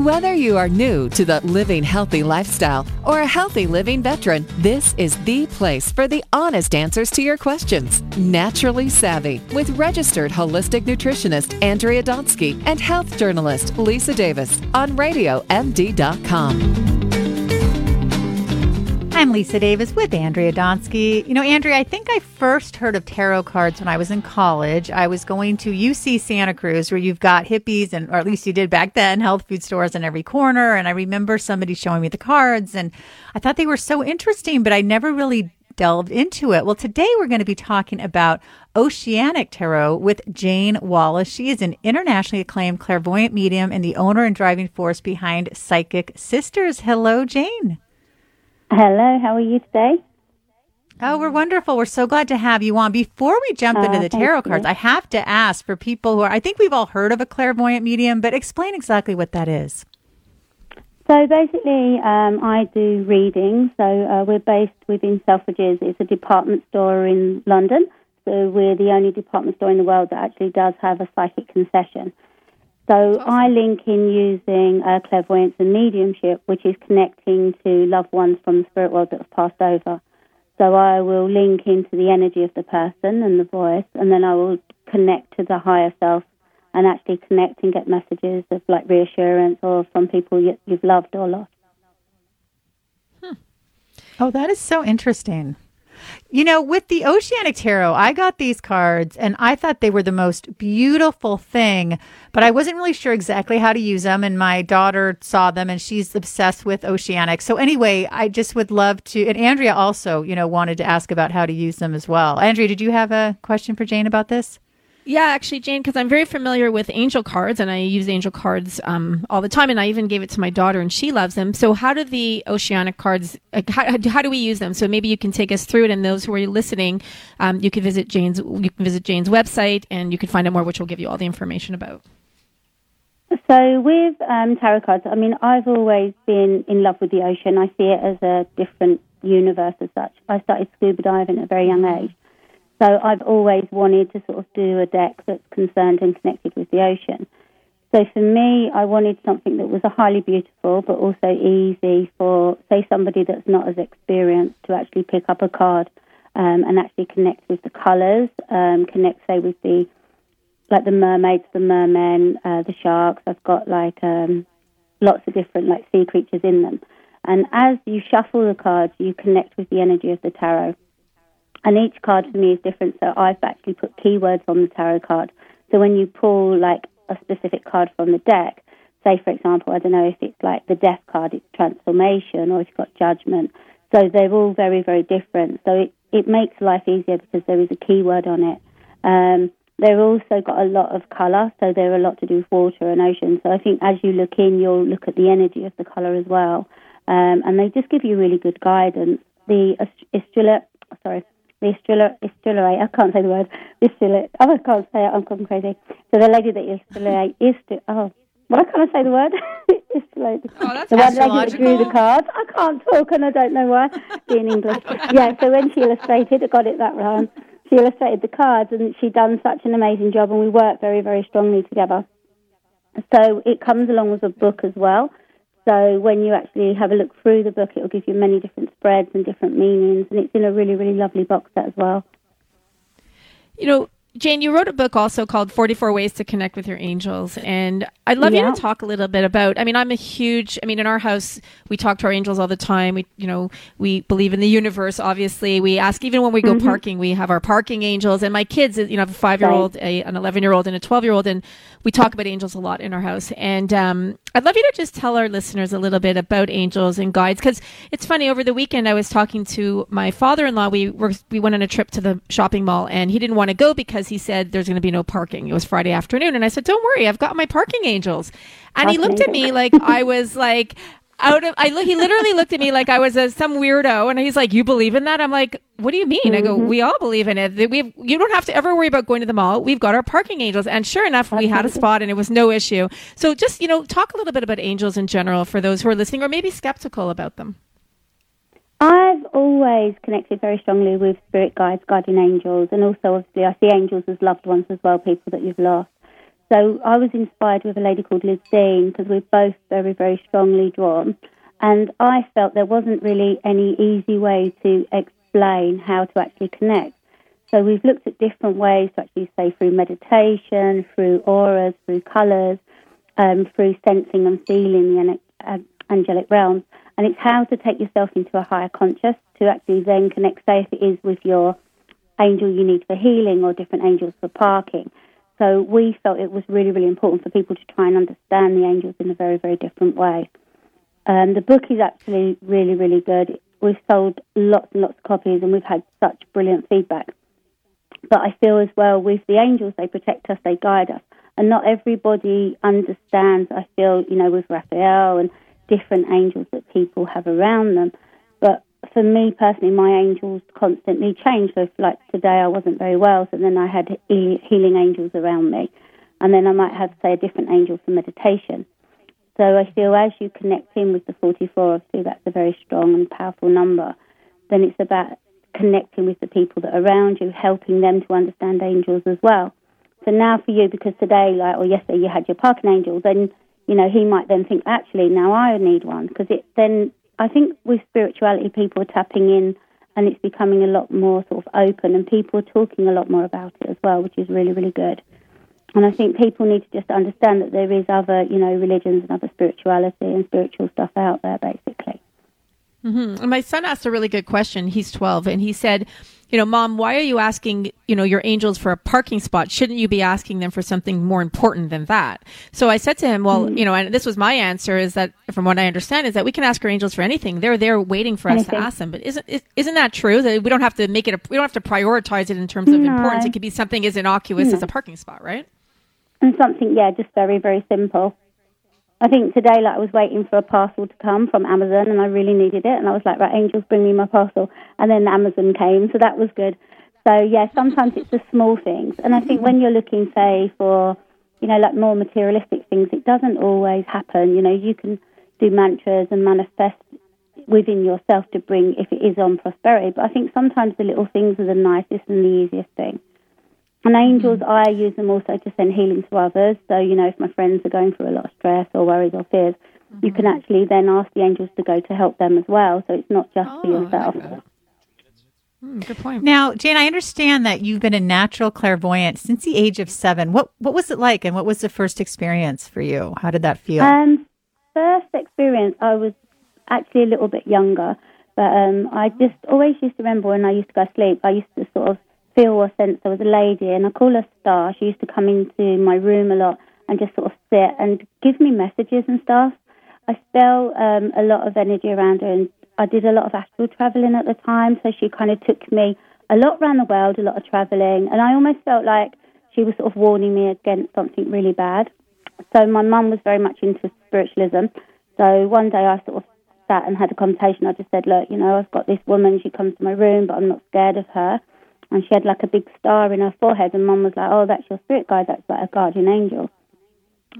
Whether you are new to the living healthy lifestyle or a healthy living veteran, this is the place for the honest answers to your questions. Naturally Savvy with registered holistic nutritionist Andrea Donsky and health journalist Lisa Davis on RadioMD.com. I'm Lisa Davis with Andrea Donsky. You know, Andrea, I think I first heard of tarot cards when I was in college. I was going to UC Santa Cruz, where you've got hippies, and or at least you did back then, health food stores in every corner. And I remember somebody showing me the cards, and I thought they were so interesting, but I never really delved into it. Well, today we're going to be talking about Oceanic Tarot with Jayne Wallace. She is an internationally acclaimed clairvoyant medium and the owner and driving force behind Psychic Sisters. Hello, Jayne. Hello, how are you today? Oh, we're wonderful. We're so glad to have you on. Before we jump Uh, into the tarot cards, you. I have to ask for people who are, I think we've all heard of a clairvoyant medium, but explain exactly what that is. So basically, um, I do readings. So uh, we're based within Selfridges. It's a department store in London. So we're the only department store in the world that actually does have a psychic concession. So I link in using uh, clairvoyance and mediumship, which is connecting to loved ones from the spirit world that have passed over. So I will link into the energy of the person and the voice, and then I will connect to the higher self and actually connect and get messages of like reassurance or from people you, you've loved or lost. Oh, that is so interesting. You know, with the Oceanic Tarot, I got these cards and I thought they were the most beautiful thing, but I wasn't really sure exactly how to use them. And my daughter saw them and she's obsessed with Oceanic. So, anyway, I just would love to. And Andrea also, you know, wanted to ask about how to use them as well. Andrea, did you have a question for Jayne about this? Yeah, actually, Jayne, because I'm very familiar with angel cards and I use angel cards um, all the time. And I even gave it to my daughter and she loves them. So, how do the oceanic cards, how, how do we use them? So, maybe you can take us through it. And those who are listening, um, you can visit Jayne's, you can visit Jayne's website and you can find out more, which will give you all the information about. So with um, tarot cards, I mean, I've always been in love with the ocean. I see it as a different universe as such. I started scuba diving at a very young age. So I've always wanted to sort of do a deck that's concerned and connected with the ocean. So for me, I wanted something that was a highly beautiful, but also easy for, say, somebody that's not as experienced to actually pick up a card um, and actually connect with the colours, um, connect, say, with the like the mermaids, the mermen, uh, the sharks. I've got like um, lots of different like sea creatures in them. And as you shuffle the cards, you connect with the energy of the tarot. And each card for me is different. So I've actually put keywords on the tarot card. So when you pull like a specific card from the deck, say for example, I don't know if it's like the death card, it's transformation, or it's got judgment. So they're all very, very different. So it, it makes life easier because there is a keyword on it. Um, they've also got a lot of colour, so they're a lot to do with water and ocean. So I think as you look in, you'll look at the energy of the colour as well. Um, and they just give you really good guidance. The Estrella, sorry, the I can't say the word, Estrella, oh, I can't say it, I'm going crazy. So the lady that Estrella, Estrella, oh, why can't I say the word? Estrella. Oh, that's the one lady that drew the cards. I can't talk and I don't know why, being English. yeah, so when she illustrated, I got it that round. She illustrated the cards and she done such an amazing job and we work very, very strongly together. So it comes along with a book as well. So when you actually have a look through the book, it will give you many different spreads and different meanings, and it's in a really, really lovely box set as well. You know, Jayne, you wrote a book also called 44 Ways to Connect with Your Angels. And I'd love you to talk a little bit about, I mean, I'm a huge, I mean, in our house, we talk to our angels all the time. We, you know, we believe in the universe, obviously. We ask, even when we go parking, we have our parking angels. And my kids, you know, I have a five year old, an 11 year old, and a 12 year old. And we talk about angels a lot in our house. And um, I'd love you to just tell our listeners a little bit about angels and guides. Because it's funny, over the weekend, I was talking to my father in law. We were, we went on a trip to the shopping mall, and he didn't want to go because he said there's going to be no parking. It was Friday afternoon. And I said, Don't worry, I've got my parking angels. And he looked at me like I was like, out of I look he literally looked at me like I was a, some weirdo and he's like you believe in that? I'm like what do you mean? I go mm-hmm. we all believe in it. We you don't have to ever worry about going to the mall. We've got our parking angels. And sure enough we had a spot and it was no issue. So just you know talk a little bit about angels in general for those who are listening or maybe skeptical about them I've always connected very strongly with spirit guides, guardian angels, and also obviously I see angels as loved ones as well, people that you've lost. So I was inspired with a lady called Liz Dean because we're both very, very strongly drawn. And I felt there wasn't really any easy way to explain how to actually connect. So we've looked at different ways to actually say through meditation, through auras, through colours, um, through sensing and feeling the uh, angelic realms. And it's how to take yourself into a higher conscious to actually then connect, say, if it is with your angel you need for healing or different angels for parking. So we felt it was really, really important for people to try and understand the angels in a very, very different way. Um, the book is actually really, really good. We've sold lots and lots of copies and we've had such brilliant feedback. But I feel as well with the angels, they protect us, they guide us. And not everybody understands, I feel, you know, with Raphael and different angels that people have around them. But for me personally, my angels constantly change. So, if, like today, I wasn't very well, so then I had healing angels around me, and then I might have, say, a different angel for meditation. So I feel as you connect in with the 44, obviously that's a very strong and powerful number. Then it's about connecting with the people that are around you, helping them to understand angels as well. So now for you, because today, like or yesterday, you had your parking angel, then you know he might then think, actually, now I need one because it then I think with spirituality, people are tapping in and it's becoming a lot more sort of open and people are talking a lot more about it as well, which is really, really good. And I think people need to just understand that there is other, you know, religions and other spirituality and spiritual stuff out there, basically. Mm-hmm. My son asked a really good question. He's 12 and he said, you know, mom, why are you asking, you know, your angels for a parking spot? Shouldn't you be asking them for something more important than that? So I said to him, well, mm-hmm. you know, and this was my answer is that from what I understand is that we can ask our angels for anything. They're there waiting for anything. us to ask them. But isn't, isn't that true that we don't have to make it, a, we don't have to prioritize it in terms of no. importance. It could be something as innocuous no. as a parking spot, right? And something, yeah, just very, very simple. I think today, like, I was waiting for a parcel to come from Amazon and I really needed it. And I was like, right, angels, bring me my parcel. And then Amazon came, so that was good. So, yeah, sometimes it's the small things. And I think when you're looking, say, for, you know, like more materialistic things, it doesn't always happen. You know, you can do mantras and manifest within yourself to bring, if it is on prosperity. But I think sometimes the little things are the nicest and the easiest thing. And angels, mm-hmm. I use them also to send healing to others. So, you know, if my friends are going through a lot of stress or worries or fears, mm-hmm. you can mm-hmm. actually then ask the angels to go to help them as well. So it's not just oh, for yourself. Mm, good point. Now, Jayne, I understand that you've been a natural clairvoyant since the age of seven. What what was it like, and what was the first experience for you? How did that feel? Um, first experience, I was actually a little bit younger, but um, I just always used to remember when I used to go to sleep. I used to sort of feel or sense there was a lady, and I call her Star. She used to come into my room a lot and just sort of sit and give me messages and stuff. I felt um, a lot of energy around her, and I did a lot of astral traveling at the time, so she kind of took me a lot around the world, a lot of traveling, and I almost felt like she was sort of warning me against something really bad. So my mum was very much into spiritualism. So one day I sort of sat and had a conversation. I just said, look, you know, I've got this woman. She comes to my room, but I'm not scared of her and she had like a big star in her forehead. And mum was like, "Oh, that's your spirit guide. That's like a guardian angel."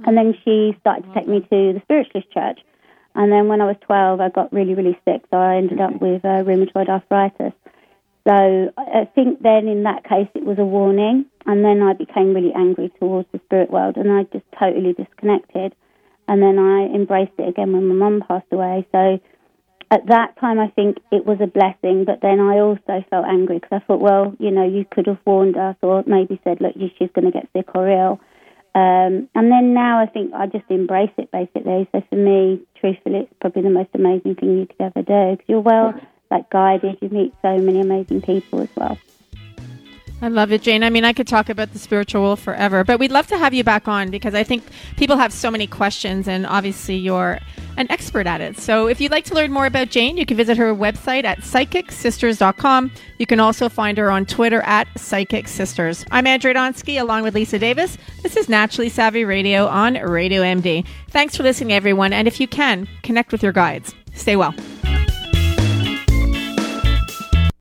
And then she started to take me to the spiritualist church. And then when I was 12, I got really, really sick, so I ended up with uh, rheumatoid arthritis. So I think then in that case it was a warning, and then I became really angry towards the spirit world, and I just totally disconnected. And then I embraced it again when my mum passed away. So at that time, I think it was a blessing, but then I also felt angry because I thought, well, you know, you could have warned us or maybe said, look, she's going to get sick or ill. Um, and then now I think I just embrace it basically. So for me, truthfully, it's probably the most amazing thing you could ever do because you're well like guided. You meet so many amazing people as well. I love it, Jayne. I mean, I could talk about the spiritual world forever, but we'd love to have you back on because I think people have so many questions, and obviously you're an expert at it. So if you'd like to learn more about Jayne, you can visit her website at psychicsisters.com. You can also find her on Twitter at Psychic Sisters. I'm Andrea Donsky along with Lisa Davis. This is Naturally Savvy Radio on Radio MD. Thanks for listening, everyone. And if you can, connect with your guides. Stay well.